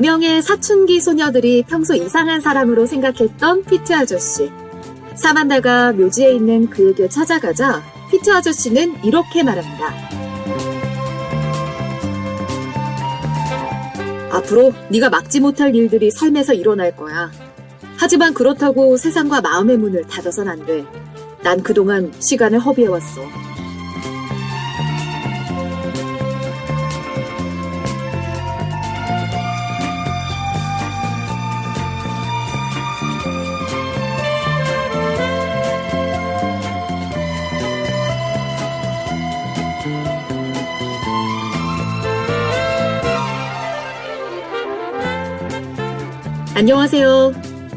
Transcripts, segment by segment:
4명의 사춘기 소녀들이 평소 이상한 사람으로 생각했던 피트 아저씨. 사만다가 묘지에 있는 그에게 찾아가자 피트 아저씨는 이렇게 말합니다. 앞으로 네가 막지 못할 일들이 삶에서 일어날 거야. 하지만 그렇다고 세상과 마음의 문을 닫아선 안 돼. 난 그동안 시간을 허비해왔어. 안녕하세요.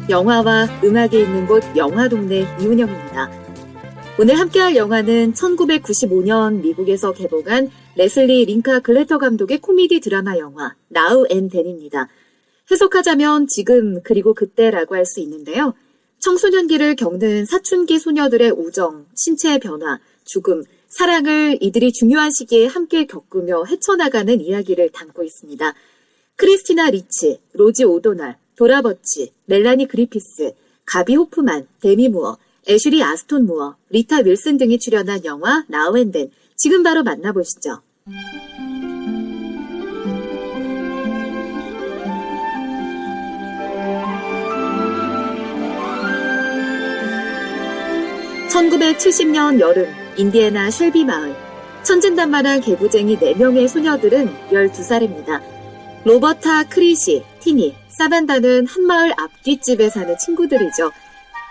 영화와 음악이 있는 곳 영화동네 이은영입니다. 오늘 함께할 영화는 1995년 미국에서 개봉한 레슬리 링카 글래터 감독의 코미디 드라마 영화 Now and Then입니다. 해석하자면 지금 그리고 그때라고 할 수 있는데요. 청소년기를 겪는 사춘기 소녀들의 우정, 신체의 변화, 죽음, 사랑을 이들이 중요한 시기에 함께 겪으며 헤쳐나가는 이야기를 담고 있습니다. 크리스티나 리치, 로지 오도날, 도라버치, 멜라니 그리피스, 가비 호프만, 데미 무어, 애슐리 아스톤 무어, 리타 윌슨 등이 출연한 영화 Now and Then 지금 바로 만나보시죠. (1970년) 여름 인디애나 쉘비 마을 천진난만한 개구쟁이 4명의 소녀들은 12살입니다. 로버타, 크리시, 티니, 사만다는 한마을 앞뒷집에 사는 친구들이죠.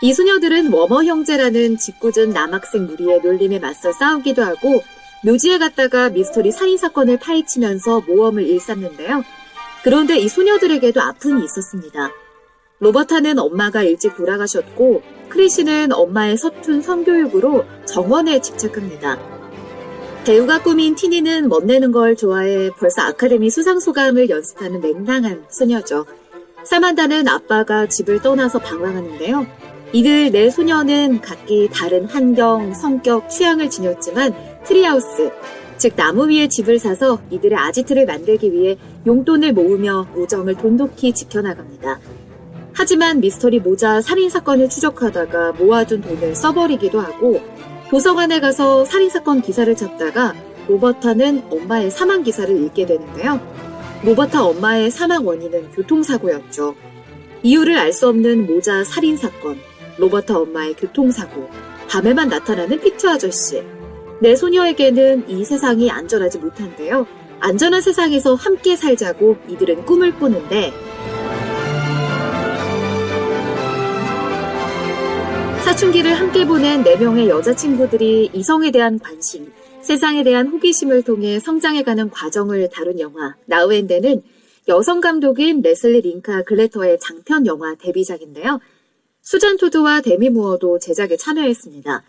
이 소녀들은 워머 형제라는 짓궂은 남학생 무리의 놀림에 맞서 싸우기도 하고 묘지에 갔다가 미스터리 살인 사건을 파헤치면서 모험을 일삼는데요. 그런데 이 소녀들에게도 아픔이 있었습니다. 로버타는 엄마가 일찍 돌아가셨고 크리시는 엄마의 서툰 성교육으로 정원에 집착합니다. 배우가 꿈인 티니는 멋내는 걸 좋아해 벌써 아카데미 수상 소감을 연습하는 맹랑한 소녀죠. 사만다는 아빠가 집을 떠나서 방황하는데요. 이들 네 소녀는 각기 다른 환경, 성격, 취향을 지녔지만 treehouse, 즉 나무 위에 집을 사서 이들의 아지트를 만들기 위해 용돈을 모으며 우정을 돈독히 지켜나갑니다. 하지만 미스터리 모자 살인 사건을 추적하다가 모아둔 돈을 써버리기도 하고 도서관에 가서 살인사건 기사를 찾다가 로버타는 엄마의 사망 기사를 읽게 되는데요. 로버타 엄마의 사망 원인은 교통사고였죠. 이유를 알 수 없는 모자 살인사건, 로버타 엄마의 교통사고, 밤에만 나타나는 피트 아저씨. 내 소녀에게는 이 세상이 안전하지 못한데요. 안전한 세상에서 함께 살자고 이들은 꿈을 꾸는데 사춘기를 함께 보낸 4명의 여자친구들이 이성에 대한 관심, 세상에 대한 호기심을 통해 성장해가는 과정을 다룬 영화 나우엔데는 여성 감독인 레슬리 링카 글래터의 장편 영화 데뷔작인데요. 수잔 토드와 데미 무어도 제작에 참여했습니다.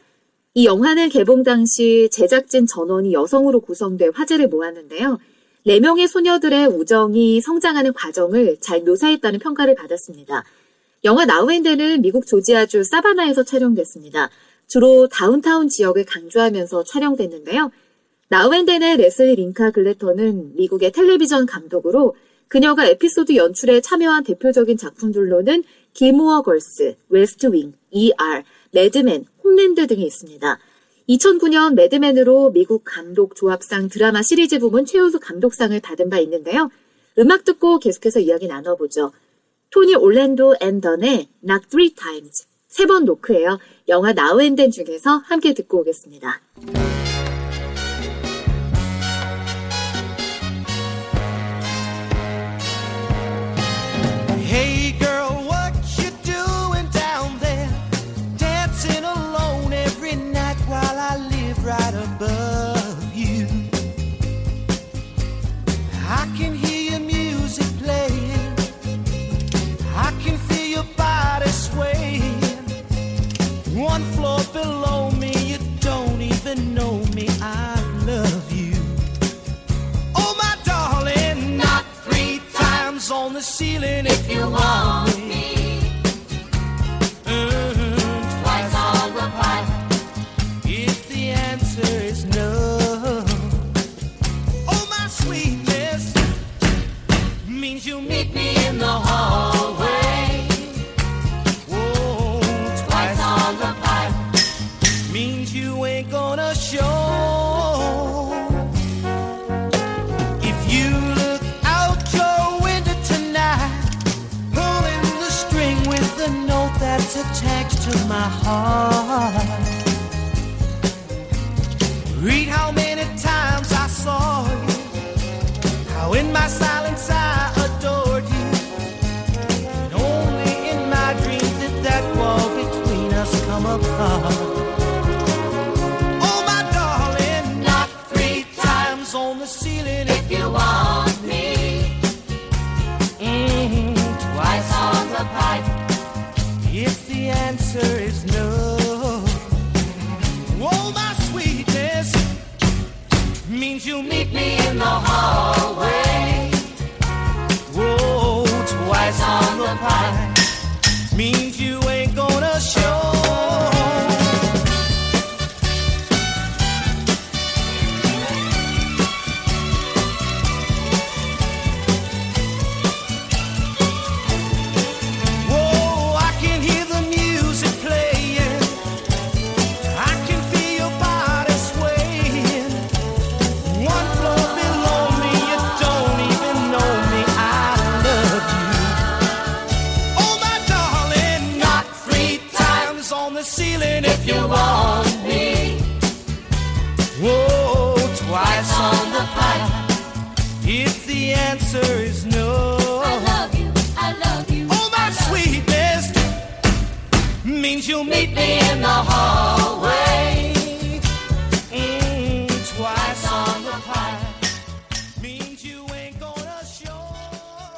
이 영화는 개봉 당시 제작진 전원이 여성으로 구성돼 화제를 모았는데요. 4명의 소녀들의 우정이 성장하는 과정을 잘 묘사했다는 평가를 받았습니다. 영화 Now and Then은 미국 조지아주 사바나에서 촬영됐습니다. 주로 다운타운 지역을 강조하면서 촬영됐는데요. Now and Then의 레슬리 링카 글래터는 미국의 텔레비전 감독으로 그녀가 에피소드 연출에 참여한 대표적인 작품들로는 길모어 걸스, 웨스트 윙, ER, 매드맨, 홈랜드 등이 있습니다. 2009년 매드맨으로 미국 감독 조합상 드라마 시리즈 부문 최우수 감독상을 받은 바 있는데요. 음악 듣고 계속해서 이야기 나눠보죠. 토니 올랜도 앤던의 Knock Three Times 세 번 노크예요. 영화 나우 앤덴 중에서 함께 듣고 오겠습니다. Ceiling if you want me. Mm-hmm. Twice all the. If the answer is no, oh my sweetness means you meet me in the hallway. To my heart. Read how many times I saw you, how in my silence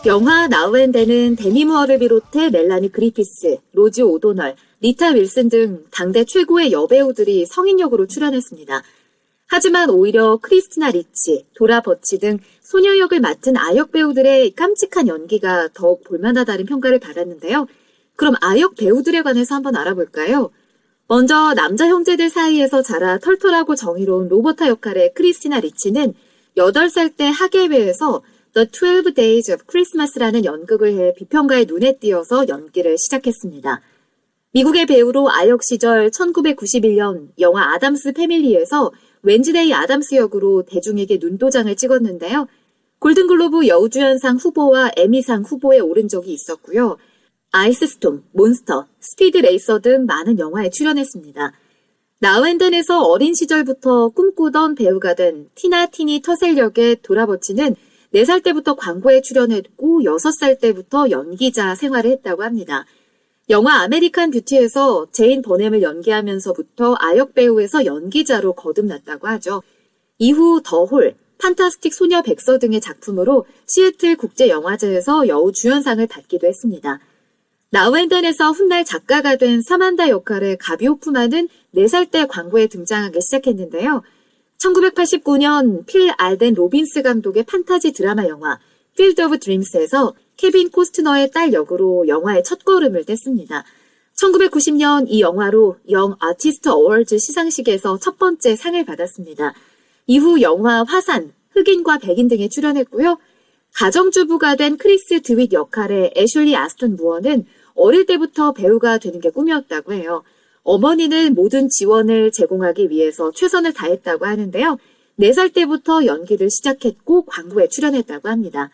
영화 Now and Then은 데미 무어를 비롯해 멜라니 그리피스, 로지 오도널, 리타 윌슨 등 당대 최고의 여배우들이 성인 역으로 출연했습니다. 하지만 오히려 크리스티나 리치, 도라 버치 등 소녀 역을 맡은 아역 배우들의 깜찍한 연기가 더욱 볼만하다는 평가를 받았는데요. 그럼 아역 배우들에 관해서 한번 알아볼까요? 먼저 남자 형제들 사이에서 자라 털털하고 정의로운 로버타 역할의 크리스티나 리치는 8살 때 학예회에서 The 12 Days of Christmas라는 연극을 해 비평가의 눈에 띄어서 연기를 시작했습니다. 미국의 배우로 아역 시절 1991년 영화 아담스 패밀리에서 웬즈데이 아담스 역으로 대중에게 눈도장을 찍었는데요. 골든글로브 여우주연상 후보와 에미상 후보에 오른 적이 있었고요. 아이스스톰, 몬스터, 스피드 레이서 등 많은 영화에 출연했습니다. Now and Then에서 어린 시절부터 꿈꾸던 배우가 된 티나 티니 터셀 역의 도라버치는 4살 때부터 광고에 출연했고 6살 때부터 연기자 생활을 했다고 합니다. 영화 아메리칸 뷰티에서 제인 버넴을 연기하면서부터 아역 배우에서 연기자로 거듭났다고 하죠. 이후 더홀, 판타스틱 소녀 백서 등의 작품으로 시애틀 국제영화제에서 여우 주연상을 받기도 했습니다. Now and Then에서 훗날 작가가 된 사만다 역할의 가비 호프만은 4살 때 광고에 등장하기 시작했는데요. 1989년 필 알덴 로빈스 감독의 판타지 드라마 영화 필드 오브 드림스에서 케빈 코스트너의 딸 역으로 영화의 첫걸음을 뗐습니다. 1990년 이 영화로 영 아티스트 어워즈 시상식에서 첫 번째 상을 받았습니다. 이후 영화 화산, 흑인과 백인 등에 출연했고요. 가정주부가 된 크리스 드윗 역할의 애슐리 아스톤 무어는 어릴 때부터 배우가 되는 게 꿈이었다고 해요. 어머니는 모든 지원을 제공하기 위해서 최선을 다했다고 하는데요. 4살 때부터 연기를 시작했고 광고에 출연했다고 합니다.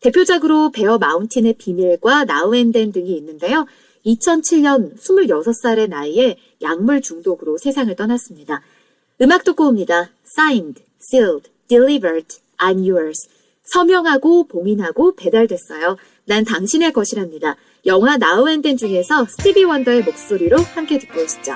대표작으로 베어 마운틴의 비밀과 나우앤덴 등이 있는데요. 2007년 26살의 나이에 약물 중독으로 세상을 떠났습니다. 음악 듣고 옵니다. Signed, sealed, delivered, I'm yours. 서명하고 봉인하고 배달됐어요. 난 당신의 것이랍니다. 영화 나우 앤덴 중에서 스티비 원더의 목소리로 함께 듣고 오시죠.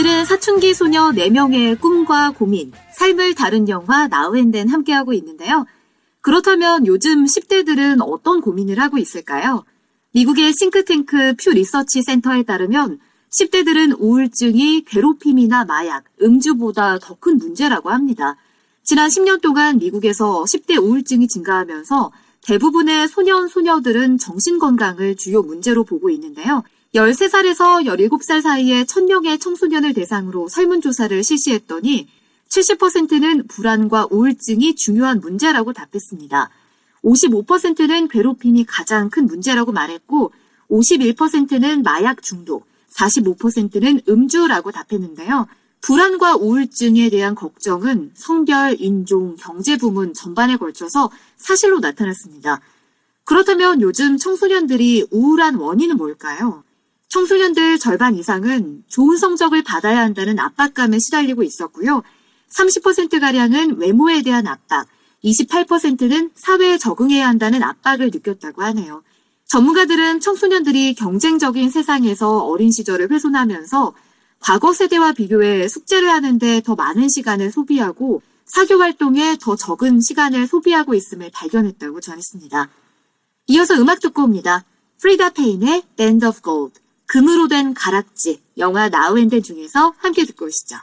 오늘은 사춘기 소녀 4명의 꿈과 고민, 삶을 다룬 영화 나우앤덴 함께하고 있는데요. 그렇다면 요즘 10대들은 어떤 고민을 하고 있을까요? 미국의 싱크탱크 퓨 리서치 센터에 따르면 10대들은 우울증이 괴롭힘이나 마약, 음주보다 더 큰 문제라고 합니다. 지난 10년 동안 미국에서 10대 우울증이 증가하면서 대부분의 소년, 소녀들은 정신건강을 주요 문제로 보고 있는데요. 13살에서 17살 사이의 1000명의 청소년을 대상으로 설문조사를 실시했더니 70%는 불안과 우울증이 중요한 문제라고 답했습니다. 55%는 괴롭힘이 가장 큰 문제라고 말했고 51%는 마약 중독, 45%는 음주라고 답했는데요. 불안과 우울증에 대한 걱정은 성별, 인종, 경제 부문 전반에 걸쳐서 사실로 나타났습니다. 그렇다면 요즘 청소년들이 우울한 원인은 뭘까요? 청소년들 절반 이상은 좋은 성적을 받아야 한다는 압박감에 시달리고 있었고요. 30%가량은 외모에 대한 압박, 28%는 사회에 적응해야 한다는 압박을 느꼈다고 하네요. 전문가들은 청소년들이 경쟁적인 세상에서 어린 시절을 훼손하면서 과거 세대와 비교해 숙제를 하는데 더 많은 시간을 소비하고 사교 활동에 더 적은 시간을 소비하고 있음을 발견했다고 전했습니다. 이어서 음악 듣고 옵니다. 프리다 페인의 Band of Gold, 금으로 된 가락지, 영화 나우앤덴 중에서 함께 듣고 오시죠.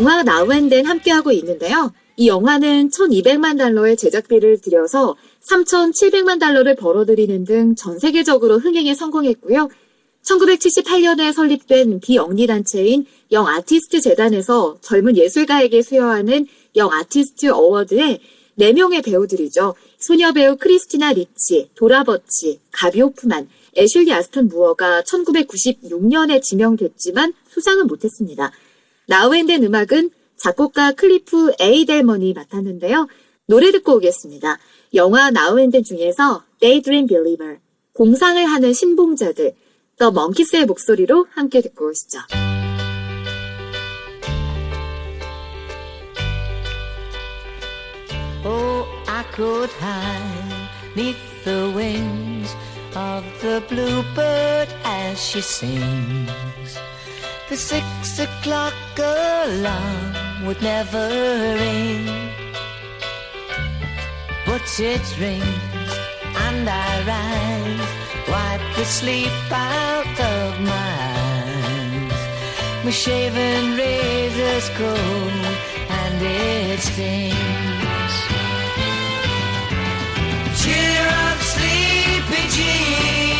영화 Now and Then 함께하고 있는데요. 이 영화는 1200만 달러의 제작비를 들여서 3700만 달러를 벌어들이는 등 전 세계적으로 흥행에 성공했고요. 1978년에 설립된 비영리 단체인 영 아티스트 재단에서 젊은 예술가에게 수여하는 영 아티스트 어워드에 4명의 배우들이죠. 소녀 배우 크리스티나 리치, 도라 버치, 가비 호프만, 애슐리 아스턴 무어가 1996년에 지명됐지만 수상은 못했습니다. 나우앤덴 음악은 작곡가 클리프 에이델먼이 맡았는데요. 노래 듣고 오겠습니다. 영화 나우앤덴 중에서 Daydream Believer, 공상을 하는 신봉자들, 더 먼키스의 목소리로 함께 듣고 오시죠. Oh, I could hide neath the wings of the bluebird as she sings. The six o'clock alarm would never ring, but it rings and I rise, wipe the sleep out of my eyes. My shaven razor's cold and it stings. Cheer up, sleepy Jean.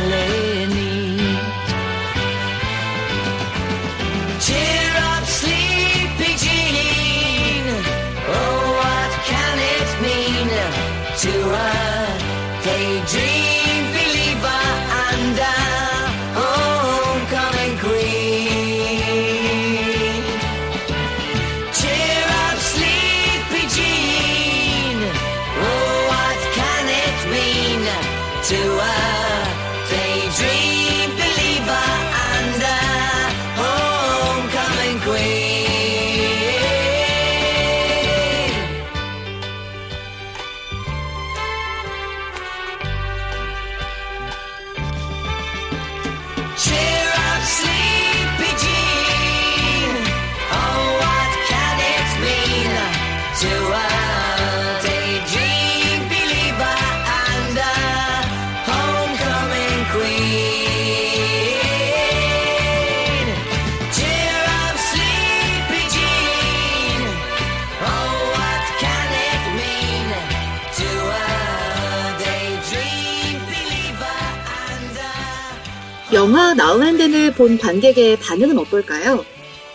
영화 나우앤덴을 본 관객의 반응은 어떨까요?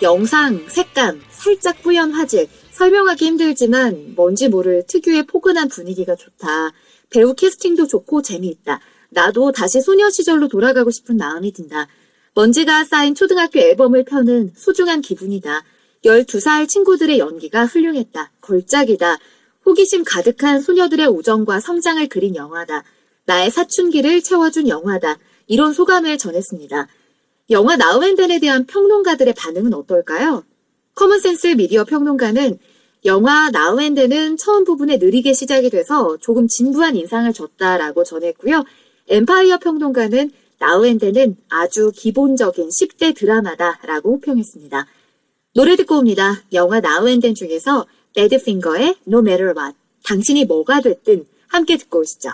영상, 색감, 살짝 뿌연 화질, 설명하기 힘들지만 뭔지 모를 특유의 포근한 분위기가 좋다. 배우 캐스팅도 좋고 재미있다. 나도 다시 소녀 시절로 돌아가고 싶은 마음이 든다. 먼지가 쌓인 초등학교 앨범을 펴는 소중한 기분이다. 12살 친구들의 연기가 훌륭했다. 걸작이다. 호기심 가득한 소녀들의 우정과 성장을 그린 영화다. 나의 사춘기를 채워준 영화다. 이런 소감을 전했습니다. 영화 Now and Then에 대한 평론가들의 반응은 어떨까요? 커먼센스 미디어 평론가는 영화 Now and Then은 처음 부분에 느리게 시작이 돼서 조금 진부한 인상을 줬다라고 전했고요. 엠파이어 평론가는 Now and Then은 아주 기본적인 10대 드라마다라고 호평했습니다. 노래 듣고 옵니다. 영화 Now and Then 중에서 배드핑거의 No Matter What. 당신이 뭐가 됐든 함께 듣고 오시죠.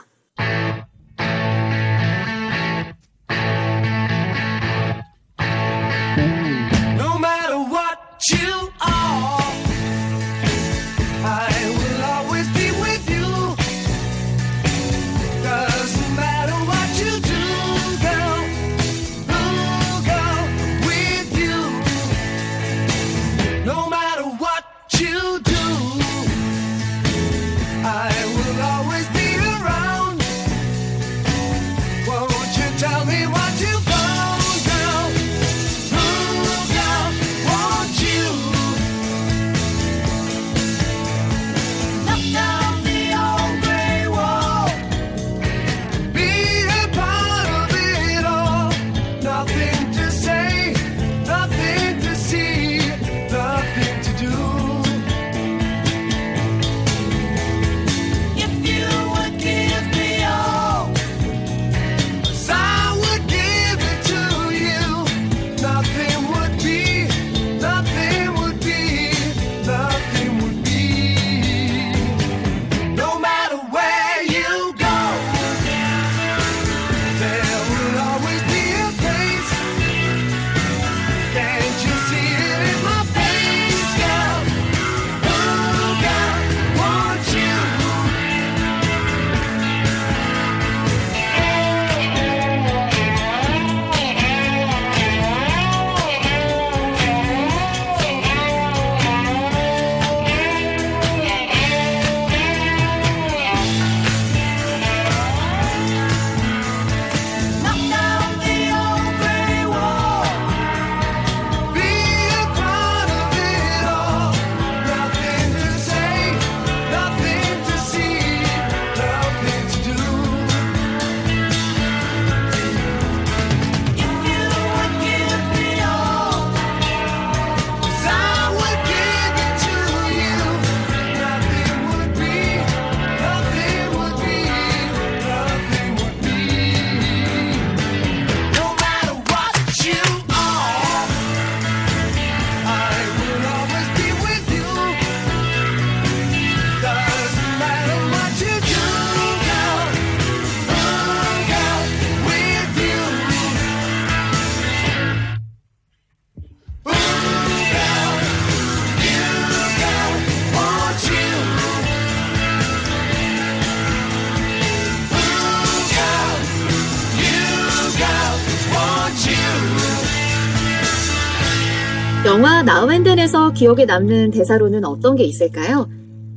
기억에 남는 대사로는 어떤 게 있을까요?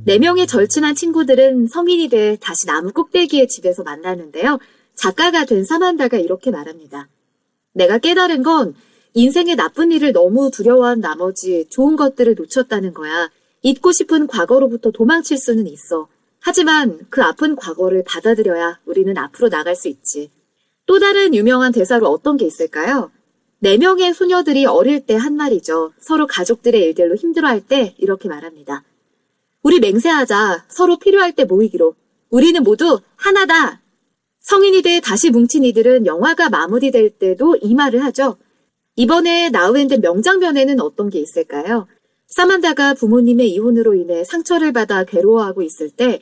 네 명의 절친한 친구들은 성인이 돼 다시 나무 꼭대기의 집에서 만나는데요. 작가가 된 사만다가 이렇게 말합니다. 내가 깨달은 건 인생의 나쁜 일을 너무 두려워한 나머지 좋은 것들을 놓쳤다는 거야. 잊고 싶은 과거로부터 도망칠 수는 있어. 하지만 그 아픈 과거를 받아들여야 우리는 앞으로 나갈 수 있지. 또 다른 유명한 대사로 어떤 게 있을까요? 네 명의 소녀들이 어릴 때 한 말이죠. 서로 가족들의 일들로 힘들어할 때 이렇게 말합니다. 우리 맹세하자. 서로 필요할 때 모이기로. 우리는 모두 하나다. 성인이 돼 다시 뭉친 이들은 영화가 마무리될 때도 이 말을 하죠. 이번에 나우엔드 명장면에는 어떤 게 있을까요? 사만다가 부모님의 이혼으로 인해 상처를 받아 괴로워하고 있을 때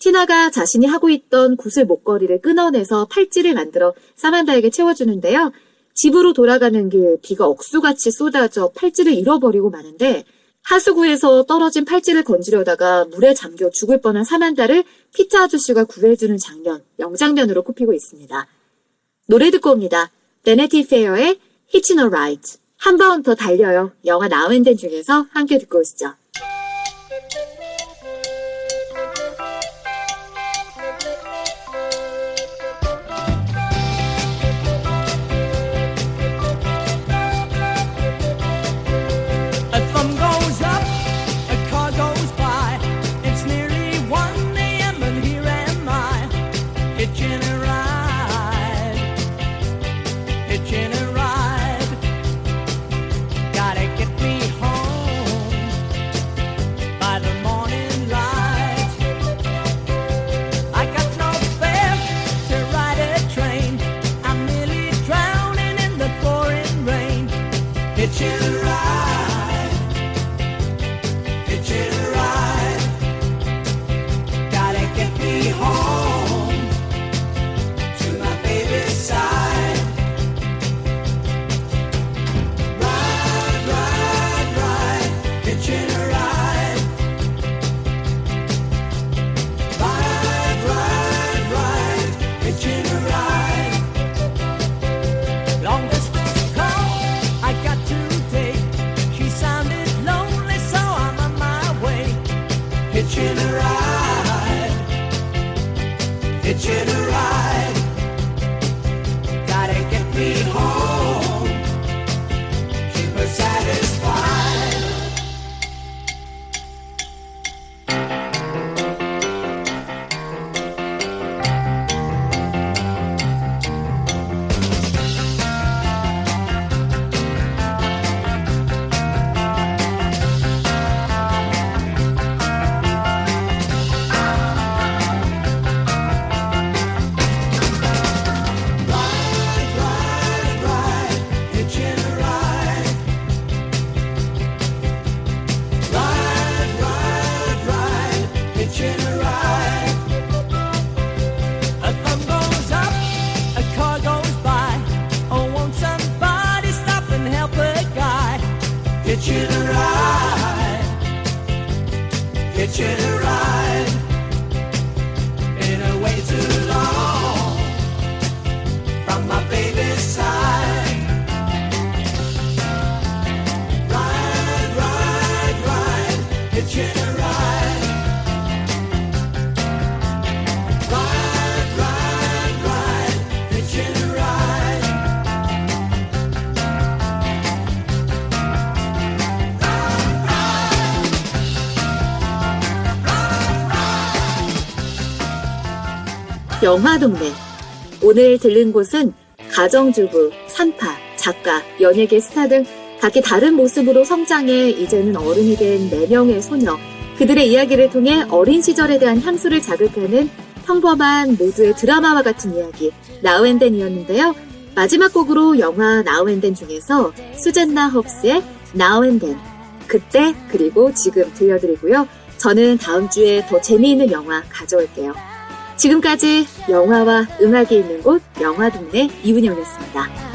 티나가 자신이 하고 있던 구슬 목걸이를 끊어내서 팔찌를 만들어 사만다에게 채워주는데요. 집으로 돌아가는 길 비가 억수같이 쏟아져 팔찌를 잃어버리고 마는데 하수구에서 떨어진 팔찌를 건지려다가 물에 잠겨 죽을 뻔한 사만다를 피자 아저씨가 구해주는 장면, 명장면으로 꼽히고 있습니다. 노래 듣고 옵니다. 베네티 페어의 a Ride. 한번 더 달려요. 영화 나우앤덴 중에서 함께 듣고 오시죠. Jerusalem. 영화동네. 오늘 들른 곳은 가정주부, 산파, 작가, 연예계 스타 등 각기 다른 모습으로 성장해 이제는 어른이 된 4명의 소녀. 그들의 이야기를 통해 어린 시절에 대한 향수를 자극하는 평범한 모두의 드라마와 같은 이야기, 나우앤덴이었는데요. 마지막 곡으로 영화 나우앤덴 중에서 수젠나 헙스의 나우앤덴, 그때 그리고 지금 들려드리고요. 저는 다음 주에 더 재미있는 영화 가져올게요. 지금까지 영화와 음악이 있는 곳 영화동네 이은영이었습니다.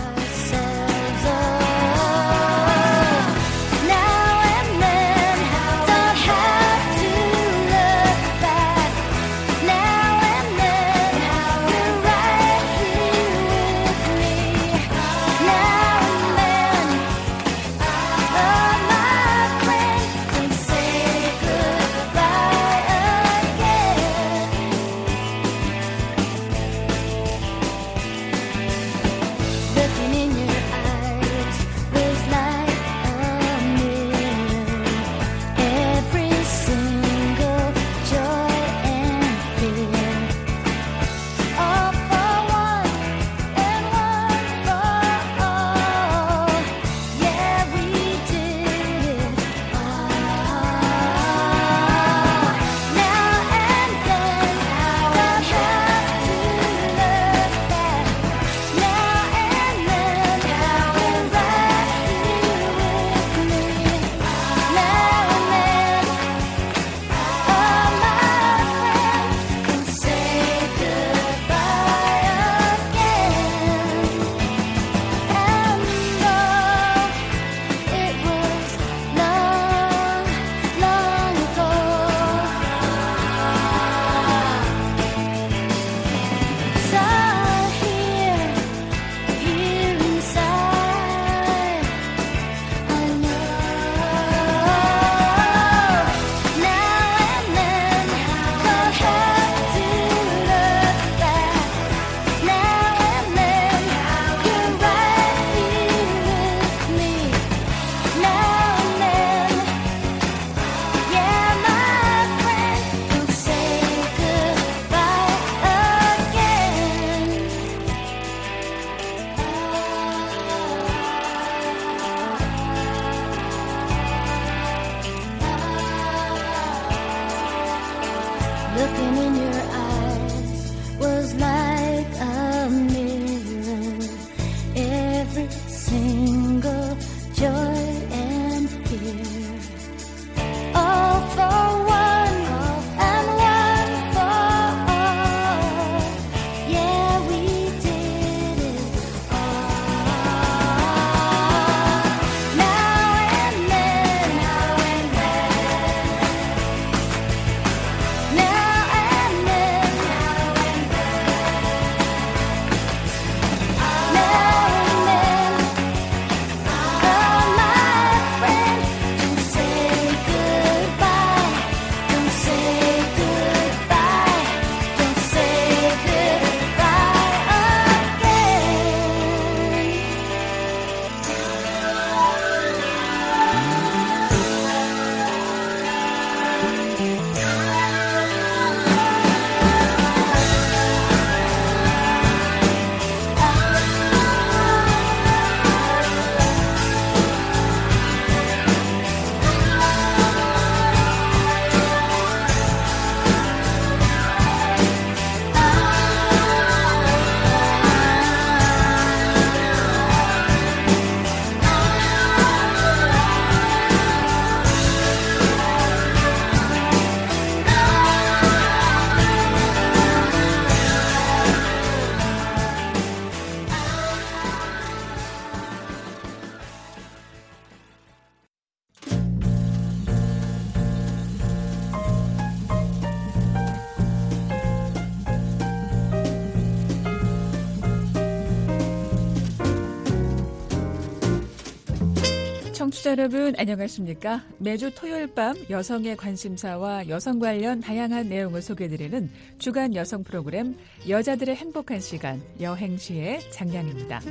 청취자 여러분 안녕하십니까? 매주 토요일 밤 여성의 관심사와 여성 관련 다양한 내용을 소개해드리는 주간 여성 프로그램 여자들의 행복한 시간 여행시의 장량입니다.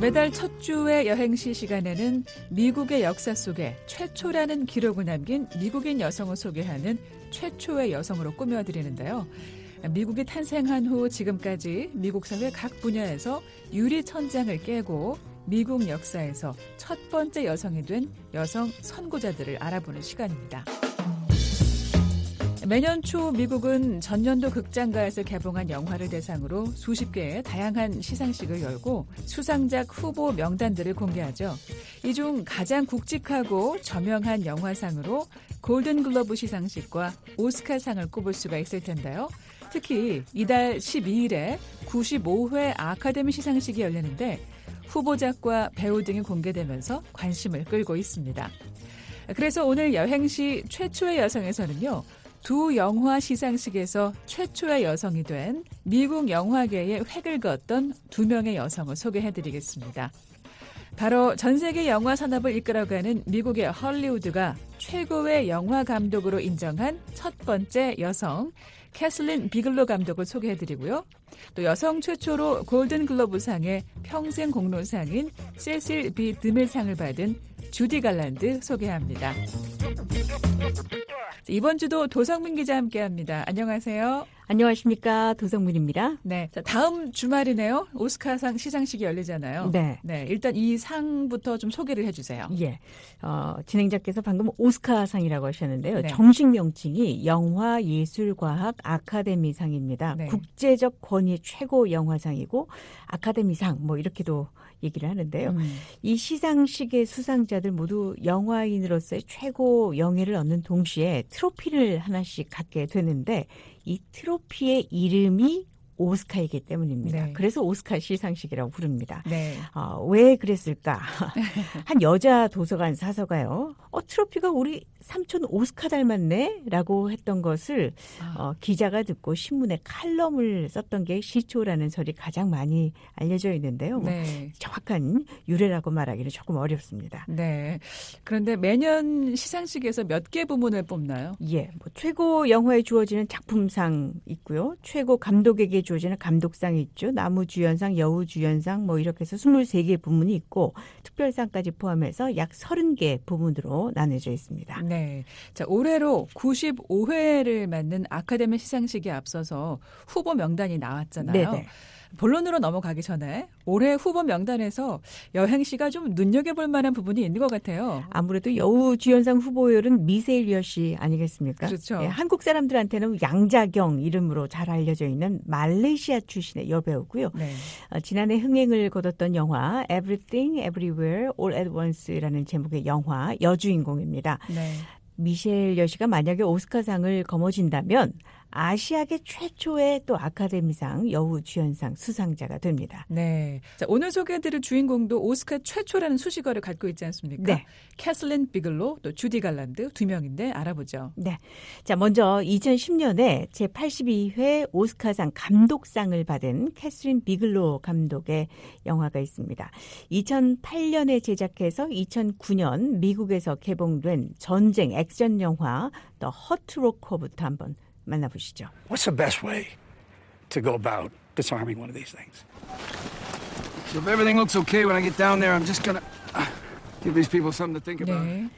매달 첫 주의 여행시 시간에는 미국의 역사 속에 최초라는 기록을 남긴 미국인 여성을 소개하는 최초의 여성으로 꾸며드리는데요. 미국이 탄생한 후 지금까지 미국 사회 각 분야에서 유리 천장을 깨고 미국 역사에서 첫 번째 여성이 된 여성 선구자들을 알아보는 시간입니다. 매년 초 미국은 전년도 극장가에서 개봉한 영화를 대상으로 수십 개의 다양한 시상식을 열고 수상작 후보 명단들을 공개하죠. 이 중 가장 굵직하고 저명한 영화상으로 골든글러브 시상식과 오스카상을 꼽을 수가 있을 텐데요. 특히 이달 12일에 95회 아카데미 시상식이 열리는데 후보작과 배우 등이 공개되면서 관심을 끌고 있습니다. 그래서 오늘 여행시 최초의 여성에서는요. 두 영화 시상식에서 최초의 여성이 된 미국 영화계의 획을 그었던 두 명의 여성을 소개해드리겠습니다. 바로 전 세계 영화 산업을 이끌어가는 미국의 헐리우드가 최고의 영화 감독으로 인정한 첫 번째 여성 캐슬린 비글로 감독을 소개해드리고요. 또 여성 최초로 골든글로브상의 평생 공로상인 세실 비 드밀상을 받은 주디 갈란드 소개합니다. 이번 주도 도성민 기자 함께합니다. 안녕하세요. 안녕하십니까 도성민입니다. 네, 자, 다음 주말이네요. 오스카상 시상식이 열리잖아요. 네. 일단 이 상부터 좀 소개를 해주세요. 예, 어, 진행자께서 방금 오스카상이라고 하셨는데요. 네. 정식 명칭이 영화예술과학 아카데미상입니다. 네. 국제적 권위 최고 영화상이고 아카데미상 뭐 이렇게도 얘기를 하는데요. 음, 이 시상식의 수상자들 모두 영화인으로서의 최고 영예를 얻는 동시에 트로피를 하나씩 갖게 되는데 이 트로피의 이름이 오스카이기 때문입니다. 네. 그래서 오스카 시상식이라고 부릅니다. 네. 어, 왜 그랬을까? 한 여자 도서관 사서가요. 어, 트로피가 우리 삼촌 오스카 닮았네? 라고 했던 것을 아. 어, 기자가 듣고 신문에 칼럼을 썼던 게 시초라는 설이 가장 많이 알려져 있는데요. 뭐 네. 정확한 유래라고 말하기는 조금 어렵습니다. 네. 그런데 매년 시상식에서 몇 개 부문을 뽑나요? 예, 뭐 최고 영화에 주어지는 작품상 있고요. 최고 감독에게 주어지는 감독상이 있죠. 나무주연상, 여우주연상 뭐 이렇게 해서 23개 부문이 있고 특별상까지 포함해서 약 30개 부문으로 나눠져 있습니다. 네. 자, 올해로 95회를 맞는 아카데미 시상식에 앞서서 후보 명단이 나왔잖아요. 네네. 본론으로 넘어가기 전에 올해 후보 명단에서 여행시가 좀 눈여겨볼 만한 부분이 있는 것 같아요. 아무래도 여우 주연상 후보율은 미세일리어 씨 아니겠습니까? 그렇죠. 예, 한국 사람들한테는 양자경 이름으로 잘 알려져 있는 말레이시아 출신의 여배우고요. 네. 어, 지난해 흥행을 거뒀던 영화 Everything Everywhere All at Once라는 제목의 영화 여주인공입니다. 네. 미셸 여시가 만약에 오스카상을 거머쥔다면 아시아계 최초의 또 아카데미상 여우주연상 수상자가 됩니다. 네. 자, 오늘 소개해드릴 주인공도 오스카 최초라는 수식어를 갖고 있지 않습니까? 네. 캐슬린 비글로 또 주디 갈란드 두 명인데 알아보죠. 네. 자, 먼저 2010년에 제82회 오스카상 감독상을 받은 캐스린 비글로 감독의 영화가 있습니다. 2008년에 제작해서 2009년 미국에서 개봉된 전쟁 액션 영화 더 허트로커부터 한번 만나보시죠. What's the best way to go about disarming one of these things? So if everything looks okay when I get down there, I'm just gonna uh, give these people something to think about. 네.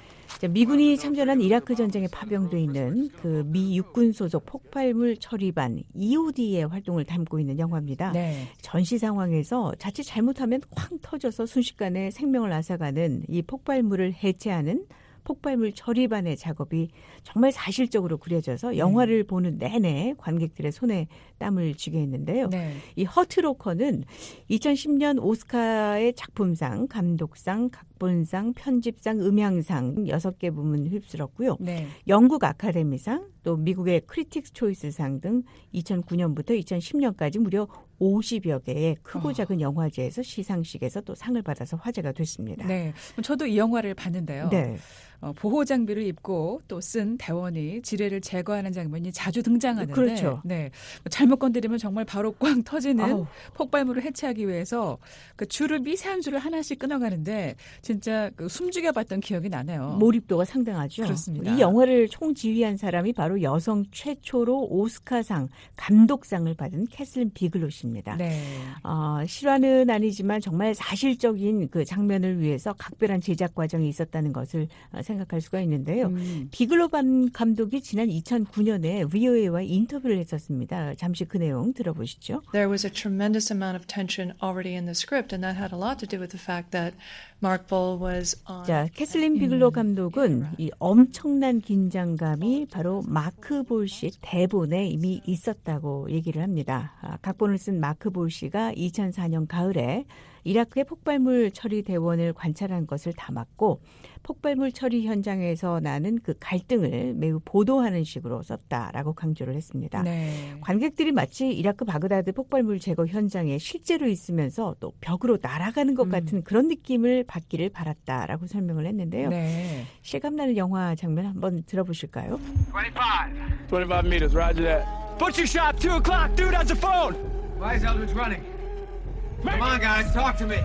자, 미군이 참전한 이라크 전쟁에 파병돼 있는 그 미 육군 소속 폭발물 처리반 EOD의 활동을 담고 있는 영화입니다. 네. 전시 상황에서 자칫 잘못하면 쾅 터져서 순식간에 생명을 앗아가는 이 폭발물을 해체하는 폭발물 처리반의 작업이 정말 사실적으로 그려져서 영화를 보는 내내 관객들의 손에 땀을 쥐게 했는데요. 네. 이 허트로커는 2010년 오스카의 작품상, 감독상, 각본상, 편집상, 음향상 6개 부문 휩쓸었고요. 네. 영국 아카데미상, 또 미국의 크리틱스 초이스상 등 2009년부터 2010년까지 무려 50여 개의 크고 어. 작은 영화제에서 시상식에서 또 상을 받아서 화제가 됐습니다. 네. 저도 이 영화를 봤는데요. 네. 어, 보호 장비를 입고 또 쓴 대원이 지뢰를 제거하는 장면이 자주 등장하는데 그렇죠. 네. 뭐 잘못 건드리면 정말 바로 꽝 터지는 아우. 폭발물을 해체하기 위해서 그 줄을 미세한 줄을 하나씩 끊어가는데 진짜 그 숨죽여 봤던 기억이 나네요. 몰입도가 상당하죠. 그렇습니다. 이 영화를 총지휘한 사람이 바로 여성 최초로 오스카상 감독상을 받은 캐슬린 비글로 씨입니다. 네. 어, 실화는 아니지만 정말 사실적인 그 장면을 위해서 각별한 제작 과정이 있었다는 것을 어, 생각할 수가 있는데요. 음. 비글로 감- 감독이 지난 2009년에 VOA와 인터뷰를 했었습니다. 잠시 그 내용 들어보시죠. There was a tremendous amount of tension already in the script, and that had a lot to do with the fact that Mark Boal was on. 자, 캐슬린 비글로 감독은 이 엄청난 긴장감이 바로 마크 볼씨 대본에 이미 있었다고 얘기를 합니다. 아, 각본을 쓴 마크 볼 씨가 2004년 가을에 이라크의 폭발물 처리 대원을 관찰한 것을 담았고 폭발물 처리 현장에서 나는 그 갈등을 매우 보도하는 식으로 썼다라고 강조를 했습니다. 네. 관객들이 마치 이라크 바그다드 폭발물 제거 현장에 실제로 있으면서 또 벽으로 날아가는 것 음. 같은 그런 느낌을 받기를 바랐다라고 설명을 했는데요. 네. 실감나는 영화 장면 한번 들어보실까요? 25. 25 meters, roger that. Butcher shop, 2 o'clock. Dude has a phone. Why is Eldridge running? Come on, guys, talk to me.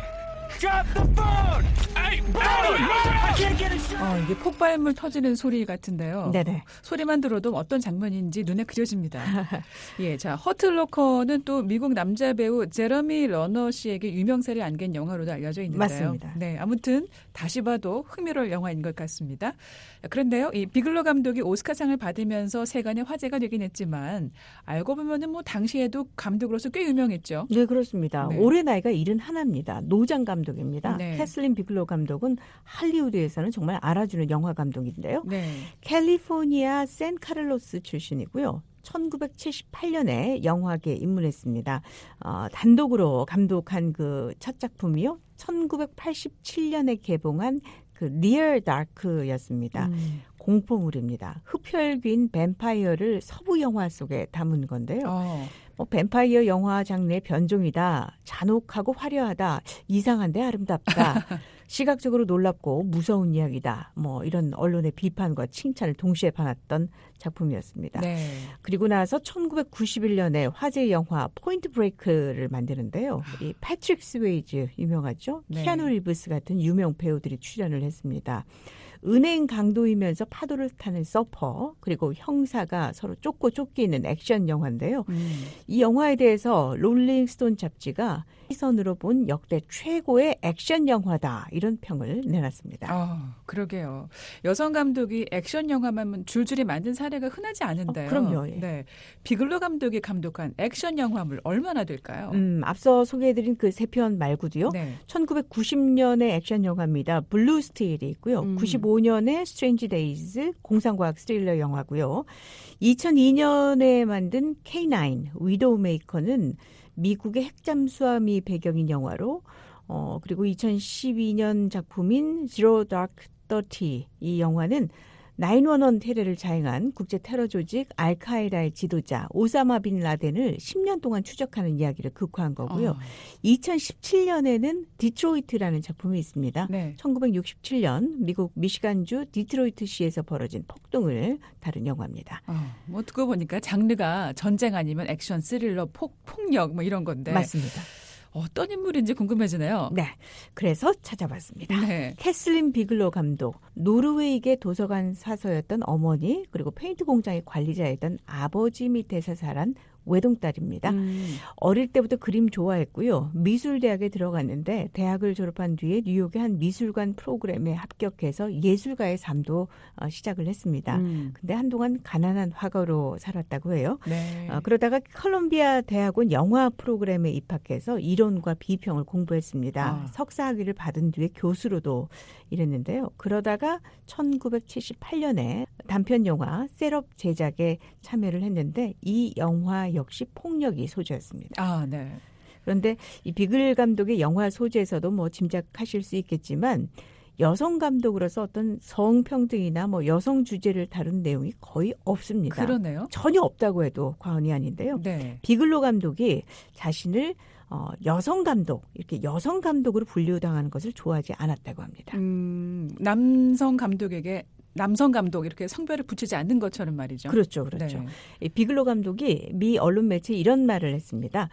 Drop the phone! Hey, I can't get it. 어, 이게 폭발물 터지는 소리 같은데요. 네네. 소리만 들어도 어떤 장면인지 눈에 그려집니다. 예, 자, 허틀로커는 또 미국 남자 배우 제러미 러너 씨에게 유명세를 안긴 영화로도 알려져 있는데요. 맞습니다. 네, 아무튼 다시 봐도 흥미로울 영화인 것 같습니다. 그런데요, 이 비글로 감독이 오스카상을 받으면서 세간의 화제가 되긴 했지만 알고 보면은 뭐 당시에도 감독으로서 꽤 유명했죠. 네, 그렇습니다. 네. 올해 나이가 71입니다. 노장 감독입니다. 네. 캐슬린 비글로 감독은 할리우드에서는 정말 알아주는 영화 감독인데요. 네. 캘리포니아 샌카를로스 출신이고요. 1978년에 영화계에 입문했습니다. 어, 단독으로 감독한 그 첫 작품이요. 1987년에 개봉한 그 Near Dark였습니다. 음. 공포물입니다. 흡혈귀인 뱀파이어를 서부 영화 속에 담은 건데요. 어. 뭐 뱀파이어 영화 장르의 변종이다. 잔혹하고 화려하다. 이상한데 아름답다. 시각적으로 놀랍고 무서운 이야기다. 뭐 이런 언론의 비판과 칭찬을 동시에 받았던 작품이었습니다. 네. 그리고 나서 1991년에 화제 영화 Point Break를 만드는데요. 이 패트릭 스웨이즈 유명하죠. 네. 키아누 리브스 같은 유명 배우들이 출연을 했습니다. 은행 강도이면서 파도를 타는 서퍼 그리고 형사가 서로 쫓고 쫓기는 액션 영화인데요. 음. 이 영화에 대해서 롤링스톤 잡지가 시선으로 본 역대 최고의 액션 영화다 이런 평을 내놨습니다. 아, 그러게요. 여성 감독이 액션 영화만 줄줄이 만든 사례가 흔하지 않은데요. 어, 그럼요, 예. 네. 비글로 감독이 감독한 액션 영화물 얼마나 될까요? 음, 앞서 소개해드린 그 세 편 말고도요. 네. 1990년의 액션 영화입니다. Blue Steel이 있고요. 음. 95 년에 Strange Days 공상과학 스릴러 영화고요. 2002년에 만든 K19 Widowmaker는 미국의 핵잠수함이 배경인 영화로 어 그리고 2012년 작품인 Zero Dark Thirty 이 영화는 911 테러를 자행한 국제 테러 조직 알카에다의 지도자 오사마 빈 라덴을 10년 동안 추적하는 이야기를 극화한 거고요. 어, 2017년에는 디트로이트라는 작품이 있습니다. 네. 1967년 미국 미시간주 디트로이트시에서 벌어진 폭동을 다룬 영화입니다. 어, 뭐 듣고 보니까 장르가 전쟁 아니면 액션, 스릴러, 폭, 폭력 뭐 이런 건데 맞습니다. 어떤 인물인지 궁금해지네요. 네. 그래서 찾아봤습니다. 네. 캐슬린 비글로 감독, 노르웨이계 도서관 사서였던 어머니, 그리고 페인트 공장의 관리자였던 아버지 밑에서 자란 외동딸입니다. 음, 어릴 때부터 그림 좋아했고요. 미술대학에 들어갔는데 대학을 졸업한 뒤에 뉴욕의 한 미술관 프로그램에 합격해서 예술가의 삶도 어, 시작을 했습니다. 음, 근데 한동안 가난한 화가로 살았다고 해요. 네. 어, 그러다가 컬럼비아 대학원 영화 프로그램에 입학해서 이론과 비평을 공부했습니다. 아. 석사 학위를 받은 뒤에 교수로도 일했는데요. 그러다가 1978년에 단편 영화 셋업 제작에 참여를 했는데 이 영화 역시 폭력이 소재였습니다. 아, 네. 그런데 이 비글 감독의 영화 소재에서도 뭐 짐작하실 수 있겠지만 여성 감독으로서 어떤 성평등이나 뭐 여성 주제를 다룬 내용이 거의 없습니다. 그러네요. 전혀 없다고 해도 과언이 아닌데요. 네. 비글로 감독이 자신을 어, 여성 감독 이렇게 여성 감독으로 분류당하는 것을 좋아하지 않았다고 합니다. 음, 남성 감독에게 남성 감독 이렇게 성별을 붙이지 않는 것처럼 말이죠. 그렇죠, 그렇죠. 네. 이 비글로 감독이 미 언론 매체에 이런 말을 했습니다.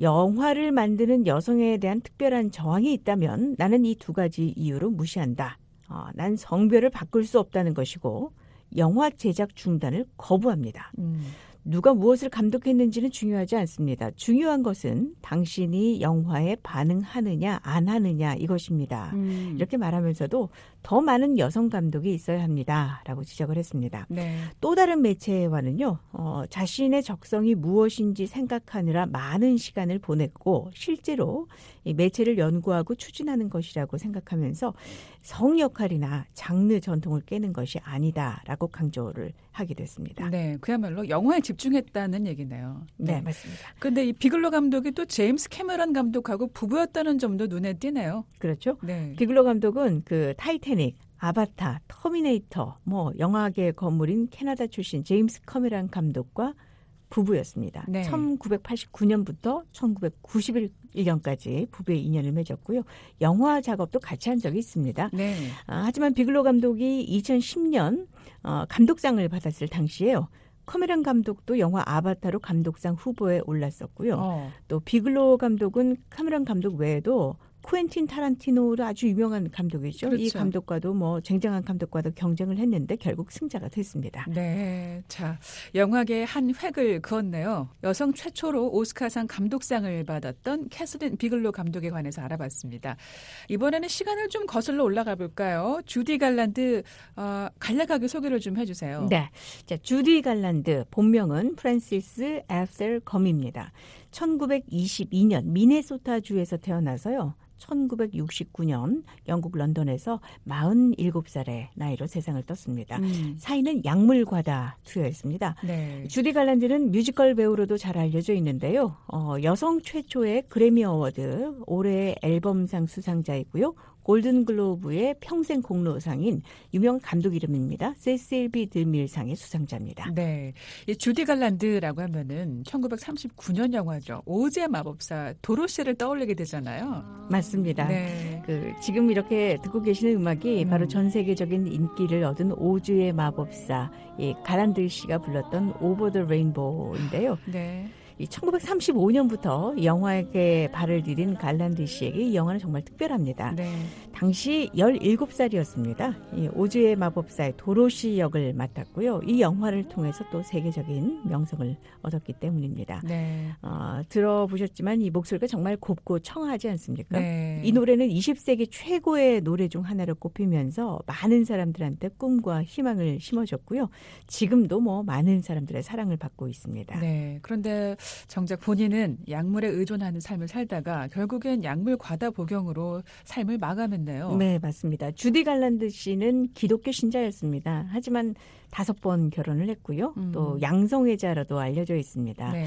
영화를 만드는 여성에 대한 특별한 저항이 있다면 나는 이 두 가지 이유로 무시한다. 어, 난 성별을 바꿀 수 없다는 것이고 영화 제작 중단을 거부합니다. 음, 누가 무엇을 감독했는지는 중요하지 않습니다. 중요한 것은 당신이 영화에 반응하느냐 안 하느냐 이것입니다. 음, 이렇게 말하면서도 더 많은 여성 감독이 있어야 합니다라고 지적을 했습니다. 네. 또 다른 매체와는요, 어, 자신의 적성이 무엇인지 생각하느라 많은 시간을 보냈고, 실제로 이 매체를 연구하고 추진하는 것이라고 생각하면서 성 역할이나 장르 전통을 깨는 것이 아니다라고 강조를 하게 됐습니다. 네, 그야말로 영화에 집중했다는 얘기네요. 네, 맞습니다. 근데 이 비글로 감독이 또 제임스 캐머런 감독하고 부부였다는 점도 눈에 띄네요. 그렇죠. 네. 비글로 감독은 그 타이타닉, 아바타, 터미네이터, 뭐 영화계 거물인 캐나다 출신 제임스 카메론 감독과 부부였습니다. 네. 1989년부터 1991년까지 부부의 인연을 맺었고요. 영화 작업도 같이 한 적이 있습니다. 네. 아, 하지만 비글로 감독이 2010년 어, 감독상을 받았을 당시에요. 카메론 감독도 영화 아바타로 감독상 후보에 올랐었고요. 어, 또 비글로 감독은 카메론 감독 외에도 쿠엔틴 타란티노로 아주 유명한 감독이죠. 이 그렇죠. 감독과도 뭐 쟁쟁한 감독과도 경쟁을 했는데 결국 승자가 됐습니다. 네. 자, 영화계의 한 획을 그었네요. 여성 최초로 오스카상 감독상을 받았던 캐슬린 비글로 감독에 관해서 알아봤습니다. 이번에는 시간을 좀 거슬러 올라가 볼까요? 주디 갈란드 어, 간략하게 소개를 좀 해주세요. 네. 자, 주디 갈란드 본명은 프란시스 에셀 검입니다. 1922년 미네소타주에서 태어나서요. 1969년 영국 런던에서 47살의 나이로 세상을 떴습니다. 음, 사인은 약물과다 투여했습니다. 네. 주디 갈란드는 뮤지컬 배우로도 잘 알려져 있는데요. 어, 여성 최초의 그래미 어워드 올해의 앨범상 수상자이고요. 골든글로브의 평생 공로상인 유명 감독 이름입니다. 세실 비 드밀상의 수상자입니다. 네. 이 주디 갈란드라고 하면은 1939년 영화죠. 오즈의 마법사 도로시를 떠올리게 되잖아요. 맞습니다. 네. 그 지금 이렇게 듣고 계시는 음악이 음. 바로 전 세계적인 인기를 얻은 오즈의 마법사 이 가란드 씨가 불렀던 Over the Rainbow인데요. 네. 이 1935년부터 영화에 발을 디딘 갈란드 씨에게 이 영화는 정말 특별합니다. 네. 당시 17살이었습니다. 이 오즈의 마법사의 도로시 역을 맡았고요. 이 영화를 통해서 또 세계적인 명성을 얻었기 때문입니다. 네. 어, 들어보셨지만 이 목소리가 정말 곱고 청하지 않습니까? 네. 이 노래는 20세기 최고의 노래 중 하나로 꼽히면서 많은 사람들한테 꿈과 희망을 심어줬고요. 지금도 뭐 많은 사람들의 사랑을 받고 있습니다. 네. 그런데 정작 본인은 약물에 의존하는 삶을 살다가 결국엔 약물 과다 복용으로 삶을 마감했네요. 네, 맞습니다. 주디 갈란드 씨는 기독교 신자였습니다. 하지만 다섯 번 결혼을 했고요. 음. 또 양성애자로도 알려져 있습니다. 네.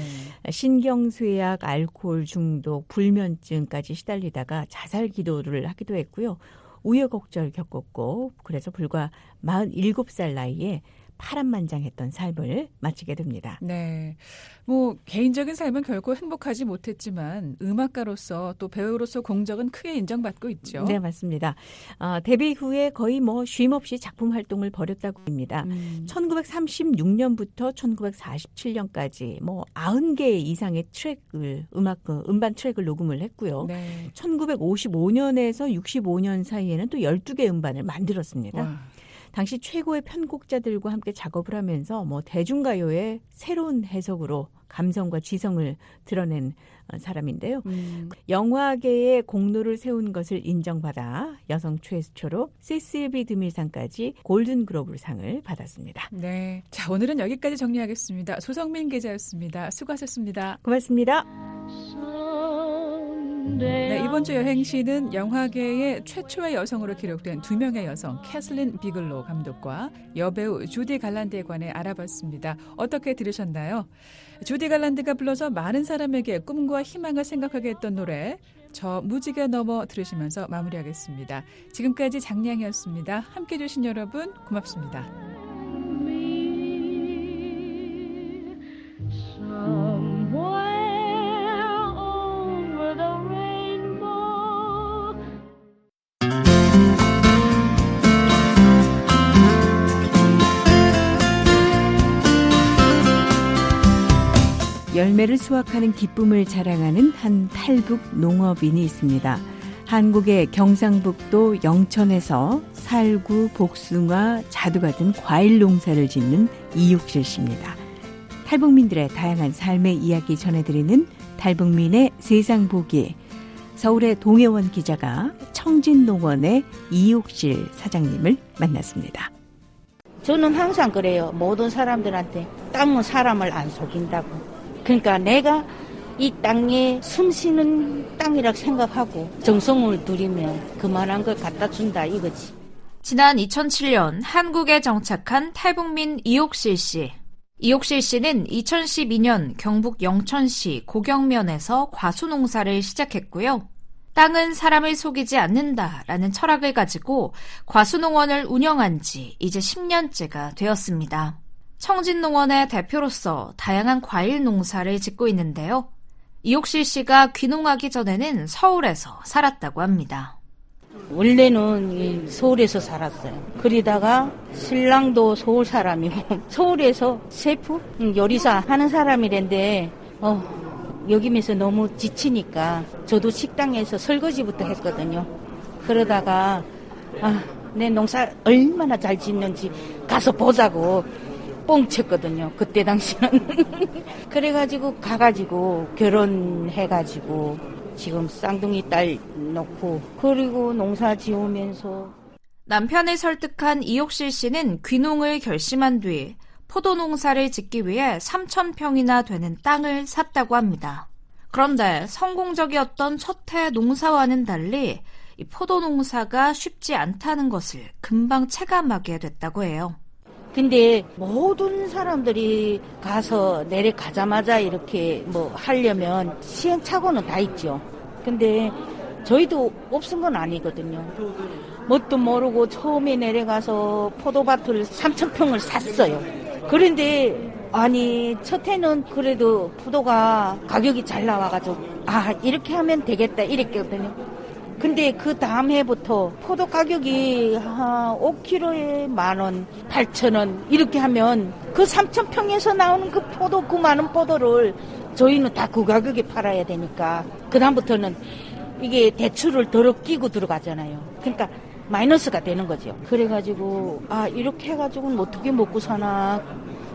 신경쇠약, 알코올 중독, 불면증까지 시달리다가 자살 기도를 하기도 했고요. 우여곡절 겪었고 그래서 불과 47살 나이에 파란만장했던 삶을 마치게 됩니다. 네. 뭐 개인적인 삶은 결코 행복하지 못했지만 음악가로서 또 배우로서 공적은 크게 인정받고 있죠. 네, 맞습니다. 아, 데뷔 후에 거의 뭐 쉼 없이 작품 활동을 벌였다고 합니다. 음, 1936년부터 1947년까지 뭐 90개 이상의 트랙을 음악 그 음반 트랙을 녹음을 했고요. 네. 1955년에서 65년 사이에는 또 12개 음반을 만들었습니다. 와. 당시 최고의 편곡자들과 함께 작업을 하면서 뭐 대중가요의 새로운 해석으로 감성과 지성을 드러낸 어, 사람인데요. 음, 영화계의 공로를 세운 것을 인정받아 여성 최초로 세실비 드밀상까지 골든 글로브 상을 받았습니다. 네. 자, 오늘은 여기까지 정리하겠습니다. 소성민 기자였습니다. 수고하셨습니다. 고맙습니다. 네, 이번 주 여행시는 영화계의 최초의 여성으로 기록된 두 명의 여성, 캐슬린 비글로 감독과 여배우 주디 갈란드에 관해 알아봤습니다. 어떻게 들으셨나요? 주디 갈란드가 불러서 많은 사람에게 꿈과 희망을 생각하게 했던 노래, 저 무지개 넘어 들으시면서 마무리하겠습니다. 지금까지 장량이었습니다. 함께 해주신 여러분 고맙습니다. 열매를 수확하는 기쁨을 자랑하는 한 탈북 농업인이 있습니다. 한국의 경상북도 영천에서 살구, 복숭아, 자두 같은 과일 농사를 짓는 이육실 씨입니다. 탈북민들의 다양한 삶의 이야기 전해드리는 탈북민의 세상 보기. 서울의 동해원 기자가 청진농원의 이육실 사장님을 만났습니다. 저는 항상 그래요. 모든 사람들한테 땅은 사람을 안 속인다고. 그러니까 내가 이 땅에 숨쉬는 땅이라고 생각하고 정성을 들이면 그만한 걸 갖다 준다 이거지. 지난 2007년 한국에 정착한 탈북민 이옥실 씨. 이옥실 씨는 2012년 경북 영천시 고경면에서 과수 농사를 시작했고요. 땅은 사람을 속이지 않는다라는 철학을 가지고 과수농원을 운영한 지 이제 10년째가 되었습니다. 청진농원의 대표로서 다양한 과일 농사를 짓고 있는데요. 이옥실 씨가 귀농하기 전에는 서울에서 살았다고 합니다. 원래는 이 서울에서 살았어요. 그러다가 신랑도 서울 사람이고 서울에서 셰프 음, 요리사 하는 사람이랬는데 어, 여기면서 너무 지치니까 저도 식당에서 설거지부터 했거든요. 그러다가 아, 내 농사 얼마나 잘 짓는지 가서 보자고 뻥쳤거든요. 그때 당시는. 그래가지고 가가지고 결혼해가지고 지금 쌍둥이 딸 놓고 그리고 농사 지으면서 남편을 설득한 이옥실 씨는 귀농을 결심한 뒤 포도 농사를 짓기 위해 3,000평이나 되는 땅을 샀다고 합니다. 그런데 성공적이었던 첫 해 농사와는 달리 이 포도 농사가 쉽지 않다는 것을 금방 체감하게 됐다고 해요. 근데 모든 사람들이 가서 내려가자마자 이렇게 뭐 하려면 시행착오는 다 있죠. 근데 저희도 없은 건 아니거든요. 뭣도 모르고 처음에 내려가서 포도밭을 3,000평을 샀어요. 그런데 아니 첫 해는 그래도 포도가 가격이 잘 나와가지고 아 이렇게 하면 되겠다 이랬거든요. 근데 그 다음 해부터 포도 가격이 한 5kg에 만 원, 8천 원 이렇게 하면 그 3천 평에서 나오는 그 포도 그 많은 포도를 저희는 다 그 가격에 팔아야 되니까 그 다음부터는 이게 대출을 덜어 끼고 들어가잖아요. 그러니까 마이너스가 되는 거죠. 그래가지고 아 이렇게 해가지고는 어떻게 먹고 사나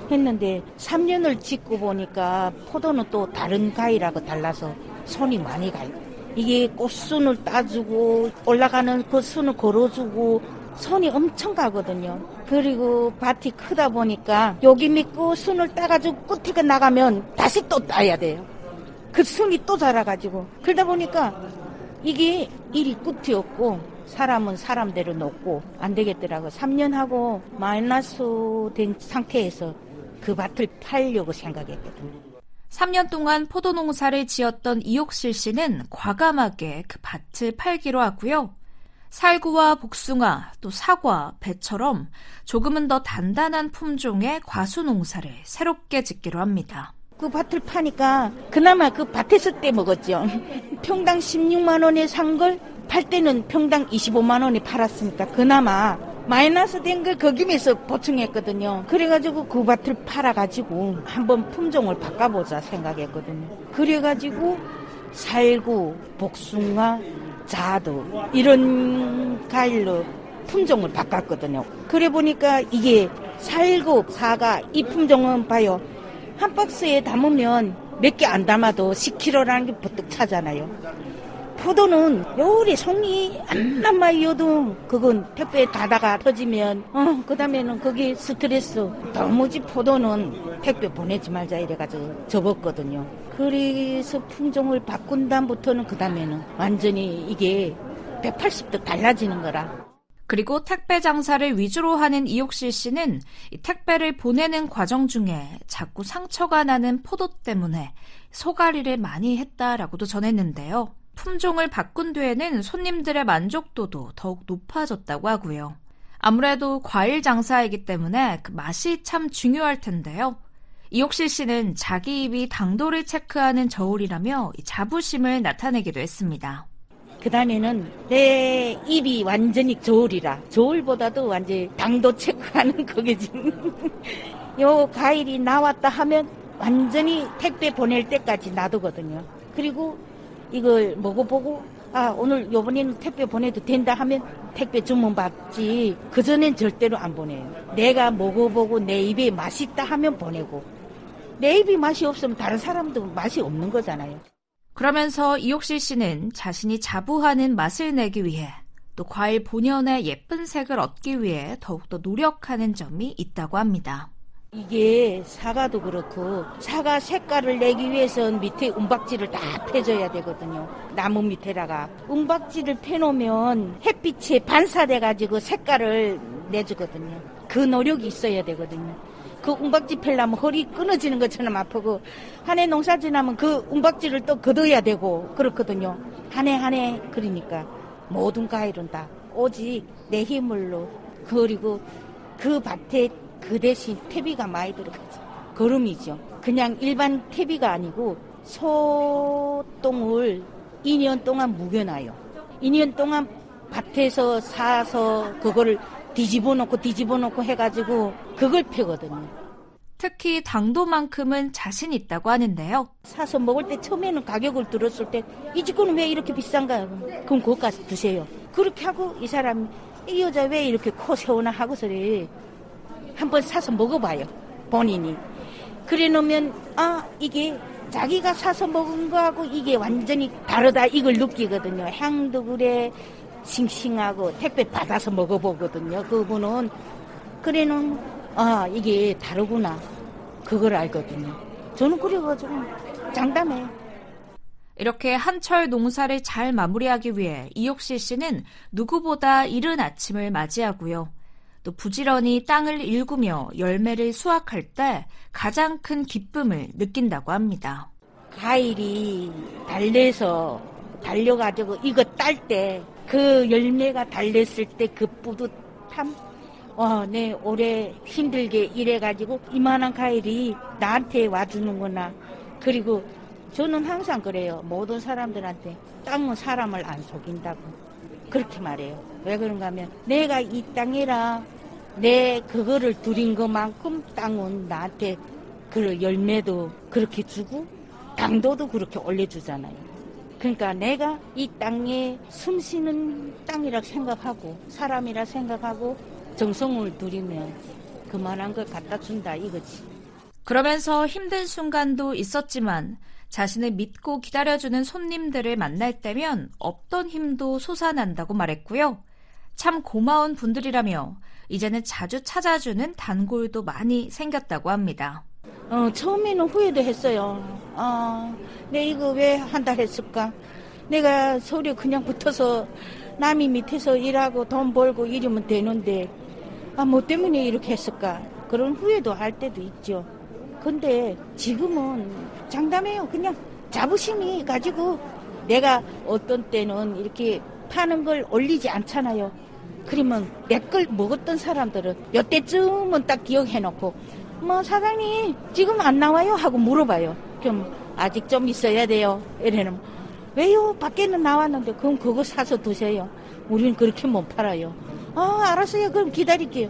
했는데 3년을 짓고 보니까 포도는 또 다른 가위라고 달라서 손이 많이 가요. 이게 꽃순을 따주고 올라가는 그 순을 걸어주고 손이 엄청 가거든요. 그리고 밭이 크다 보니까 여기 믿고 순을 따가지고 끝에 나가면 다시 또 따야 돼요. 그 순이 또 자라가지고 그러다 보니까 이게 일이 끝이 없고 사람은 사람대로 놓고 안 되겠더라고. 3년 하고 마이너스 된 상태에서 그 밭을 팔려고 생각했거든요. 3년 동안 포도 농사를 지었던 이옥실 씨는 과감하게 그 밭을 팔기로 하고요. 살구와 복숭아, 또 사과, 배처럼 조금은 더 단단한 품종의 과수 농사를 새롭게 짓기로 합니다. 그 밭을 파니까 그나마 그 밭에서 떼 먹었죠. 평당 16만 원에 산 걸 팔 때는 평당 25만 원에 팔았으니까 그나마 마이너스 된 걸 거기면서 보충했거든요. 그래가지고 그 밭을 팔아가지고 한번 품종을 바꿔보자 생각했거든요. 그래가지고 살구, 복숭아, 자두 이런 과일로 품종을 바꿨거든요. 그래 보니까 이게 살구, 사과 이 품종은 봐요. 한 박스에 담으면 몇 개 안 담아도 10kg라는 게 부뜩 차잖아요. 포도는 요리 송이 암만 마이어도 그건 택배 가다가 터지면 어 그다음에는 거기 스트레스 도무지 포도는 택배 보내지 말자 이래가지고 접었거든요. 그래서 품종을 바꾼 다음부터는 그다음에는 완전히 이게 180도 달라지는 거라. 그리고 택배 장사를 위주로 하는 이옥실 씨는 이 택배를 보내는 과정 중에 자꾸 상처가 나는 포도 때문에 소가리를 많이 했다라고도 전했는데요. 품종을 바꾼 뒤에는 손님들의 만족도도 더욱 높아졌다고 하고요. 아무래도 과일 장사이기 때문에 그 맛이 참 중요할 텐데요. 이옥실 씨는 자기 입이 당도를 체크하는 저울이라며 이 자부심을 나타내기도 했습니다. 그 다음에는 내 입이 완전히 저울이라 저울보다도 완전히 당도 체크하는 거겠지. 요 과일이 나왔다 하면 완전히 택배 보낼 때까지 놔두거든요. 그리고 이걸 먹어보고 아 오늘 요번에는 택배 보내도 된다 하면 택배 주문 받지 그전엔 절대로 안 보내요. 내가 먹어보고 내 입에 맛있다 하면 보내고 내 입이 맛이 없으면 다른 사람도 맛이 없는 거잖아요. 그러면서 이옥실 씨는 자신이 자부하는 맛을 내기 위해 또 과일 본연의 예쁜 색을 얻기 위해 더욱더 노력하는 점이 있다고 합니다. 이게 사과도 그렇고 사과 색깔을 내기 위해선 밑에 은박지를 다 펴줘야 되거든요. 나무 밑에다가 은박지를 펴놓으면 햇빛에 반사돼 가지고 색깔을 내주거든요. 그 노력이 있어야 되거든요. 그 웅박지 펴려면 허리 끊어지는 것처럼 아프고 한 해 농사 지나면 그 웅박지를 또 걷어야 되고 그렇거든요. 한 해 한 해 그러니까 모든 과일은 다 오직 내 힘으로 그리고 그 밭에 그 대신 퇴비가 많이 들어가죠. 거름이죠. 그냥 일반 퇴비가 아니고 소똥을 2년 동안 묵여놔요. 2년 동안 밭에서 사서 그거를 뒤집어 놓고 뒤집어 놓고 해가지고 그걸 패거든요. 특히 당도만큼은 자신 있다고 하는데요. 사서 먹을 때 처음에는 가격을 들었을 때이 집거는 왜 이렇게 비싼가? 그럼 그거 가서 드세요. 그렇게 하고 이 사람 이 여자 왜 이렇게 코 세우나 하고서래 한번 사서 먹어봐요. 본인이. 그래 놓으면 아 이게 자기가 사서 먹은 거하고 이게 완전히 다르다 이걸 느끼거든요. 향도 그래 싱싱하고 택배 받아서 먹어보거든요. 그분은 그래는 아 이게 다르구나 그걸 알거든요. 저는 그래가지고 장담해. 이렇게 한철 농사를 잘 마무리하기 위해 이옥실 씨는 누구보다 이른 아침을 맞이하고요. 또 부지런히 땅을 일구며 열매를 수확할 때 가장 큰 기쁨을 느낀다고 합니다. 과일이 달래서 달려가지고 이거 딸 때 그 열매가 달렸을 때 그 뿌듯함 와, 내 올해 힘들게 일해가지고 이만한 과일이 나한테 와주는구나. 그리고 저는 항상 그래요. 모든 사람들한테 땅은 사람을 안 속인다고. 그렇게 말해요. 왜 그런가 하면 내가 이 땅이라 내 그거를 들인 것만큼 땅은 나한테 그 열매도 그렇게 주고 당도도 그렇게 올려주잖아요. 그러니까 내가 이 땅에 숨 쉬는 땅이라 생각하고 사람이라 생각하고 정성을 들이면 그만한 걸 갖다 준다 이거지. 그러면서 힘든 순간도 있었지만 자신을 믿고 기다려주는 손님들을 만날 때면 없던 힘도 솟아난다고 말했고요. 참 고마운 분들이라며 이제는 자주 찾아주는 단골도 많이 생겼다고 합니다. 어, 처음에는 후회도 했어요. 아, 내 이거 왜 한 달 했을까? 내가 서울에 그냥 붙어서 남이 밑에서 일하고 돈 벌고 이러면 되는데, 아, 뭐 때문에 이렇게 했을까? 그런 후회도 할 때도 있죠. 근데 지금은 장담해요. 그냥 자부심이 가지고 내가 어떤 때는 이렇게 파는 걸 올리지 않잖아요. 그러면 내걸 먹었던 사람들은 요때쯤은 딱 기억해놓고 뭐 사장님 지금 안 나와요 하고 물어봐요. 그럼 아직 좀 있어야 돼요. 이래는 왜요? 밖에는 나왔는데 그럼 그거 사서 드세요. 우리는 그렇게 못 팔아요. 아 알았어요. 그럼 기다릴게요.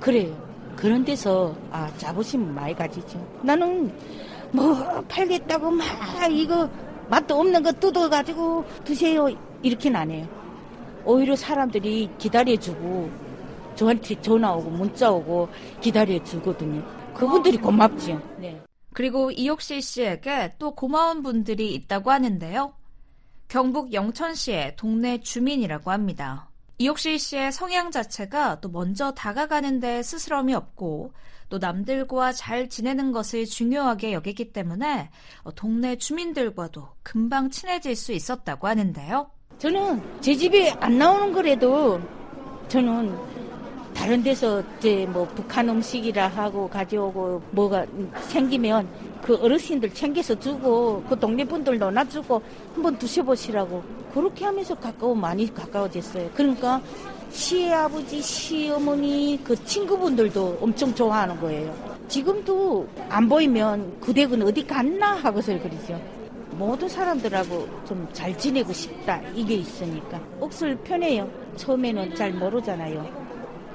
그래요. 그런 데서 아 자부심 많이 가지죠. 나는 뭐 팔겠다고 막 이거 맛도 없는 거 뜯어가지고 드세요. 이렇게는 안 해요. 오히려 사람들이 기다려주고 저한테 전화 오고 문자 오고 기다려주거든요. 그분들이 고맙죠. 네. 그리고 이옥실 씨에게 또 고마운 분들이 있다고 하는데요. 경북 영천시의 동네 주민이라고 합니다. 이옥실 씨의 성향 자체가 또 먼저 다가가는 데 스스럼이 없고 또 남들과 잘 지내는 것을 중요하게 여기기 때문에 어, 동네 주민들과도 금방 친해질 수 있었다고 하는데요. 저는 제 집에 안 나오는 거라도 저는 다른 데서 이제 뭐 북한 음식이라 하고 가져오고 뭐가 생기면 그 어르신들 챙겨서 주고 그 동네 분들도 놔주고 한번 드셔보시라고 그렇게 하면서 가까워 많이 가까워졌어요. 그러니까 시아버지, 시어머니 그 친구분들도 엄청 좋아하는 거예요. 지금도 안 보이면 그 댁은 어디 갔나 하고서 그러죠. 모든 사람들하고 좀 잘 지내고 싶다 이게 있으니까 옥술 편해요. 처음에는 잘 모르잖아요.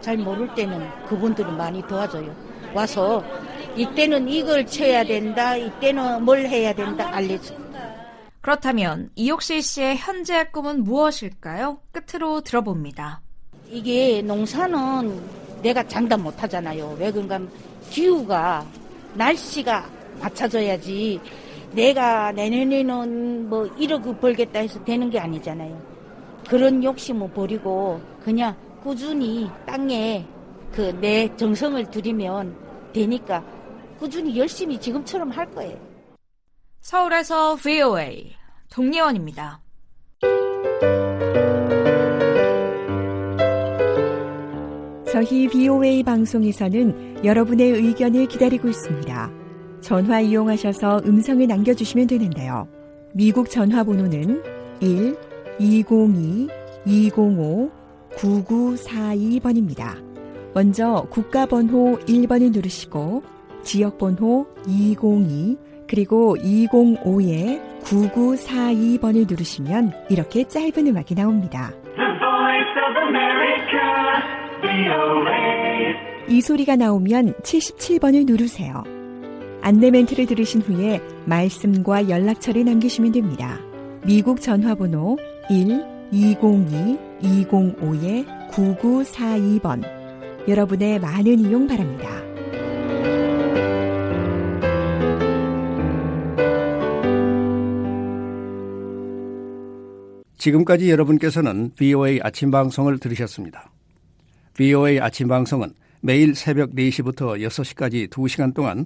잘 모를 때는 그분들은 많이 도와줘요. 와서 이때는 이걸 쳐야 된다, 이때는 뭘 해야 된다 알려줘. 그렇다면 이옥실 씨의 현재 꿈은 무엇일까요? 끝으로 들어봅니다. 이게 농사는 내가 장담 못 하잖아요. 왜 그런가 기후가 날씨가 맞춰져야지 내가 내년에는 뭐 1억 벌겠다 해서 되는 게 아니잖아요. 그런 욕심을 버리고 그냥 꾸준히 땅에 그 내 정성을 들이면 되니까 꾸준히 열심히 지금처럼 할 거예요. 서울에서 VOA 동예원입니다. 저희 BOA 방송에서는 여러분의 의견을 기다리고 있습니다. 전화 이용하셔서 음성을 남겨주시면 되는데요. 미국 전화번호는 1 202 205 9942번입니다. 먼저 국가번호 1번을 누르시고 지역번호 202 그리고 205에 9942번을 누르시면 이렇게 짧은 음악이 나옵니다. 이 소리가 나오면 77번을 누르세요. 안내 멘트를 들으신 후에 말씀과 연락처를 남기시면 됩니다. 미국 전화번호 1 202 205에 9942번. 여러분의 많은 이용 바랍니다. 지금까지 여러분께서는 VOA 아침 방송을 들으셨습니다. VOA 아침 방송은 매일 새벽 4시부터 6시까지 2시간 동안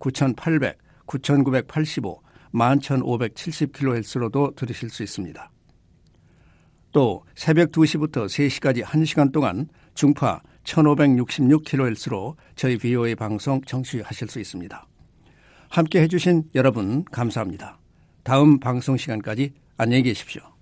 9800, 9985, 11570kHz로도 들으실 수 있습니다. 또 새벽 2시부터 3시까지 1시간 동안 중파 1566kHz로 저희 VOA 방송 청취하실 수 있습니다. 함께 해주신 여러분 감사합니다. 다음 방송 시간까지 안녕히 계십시오.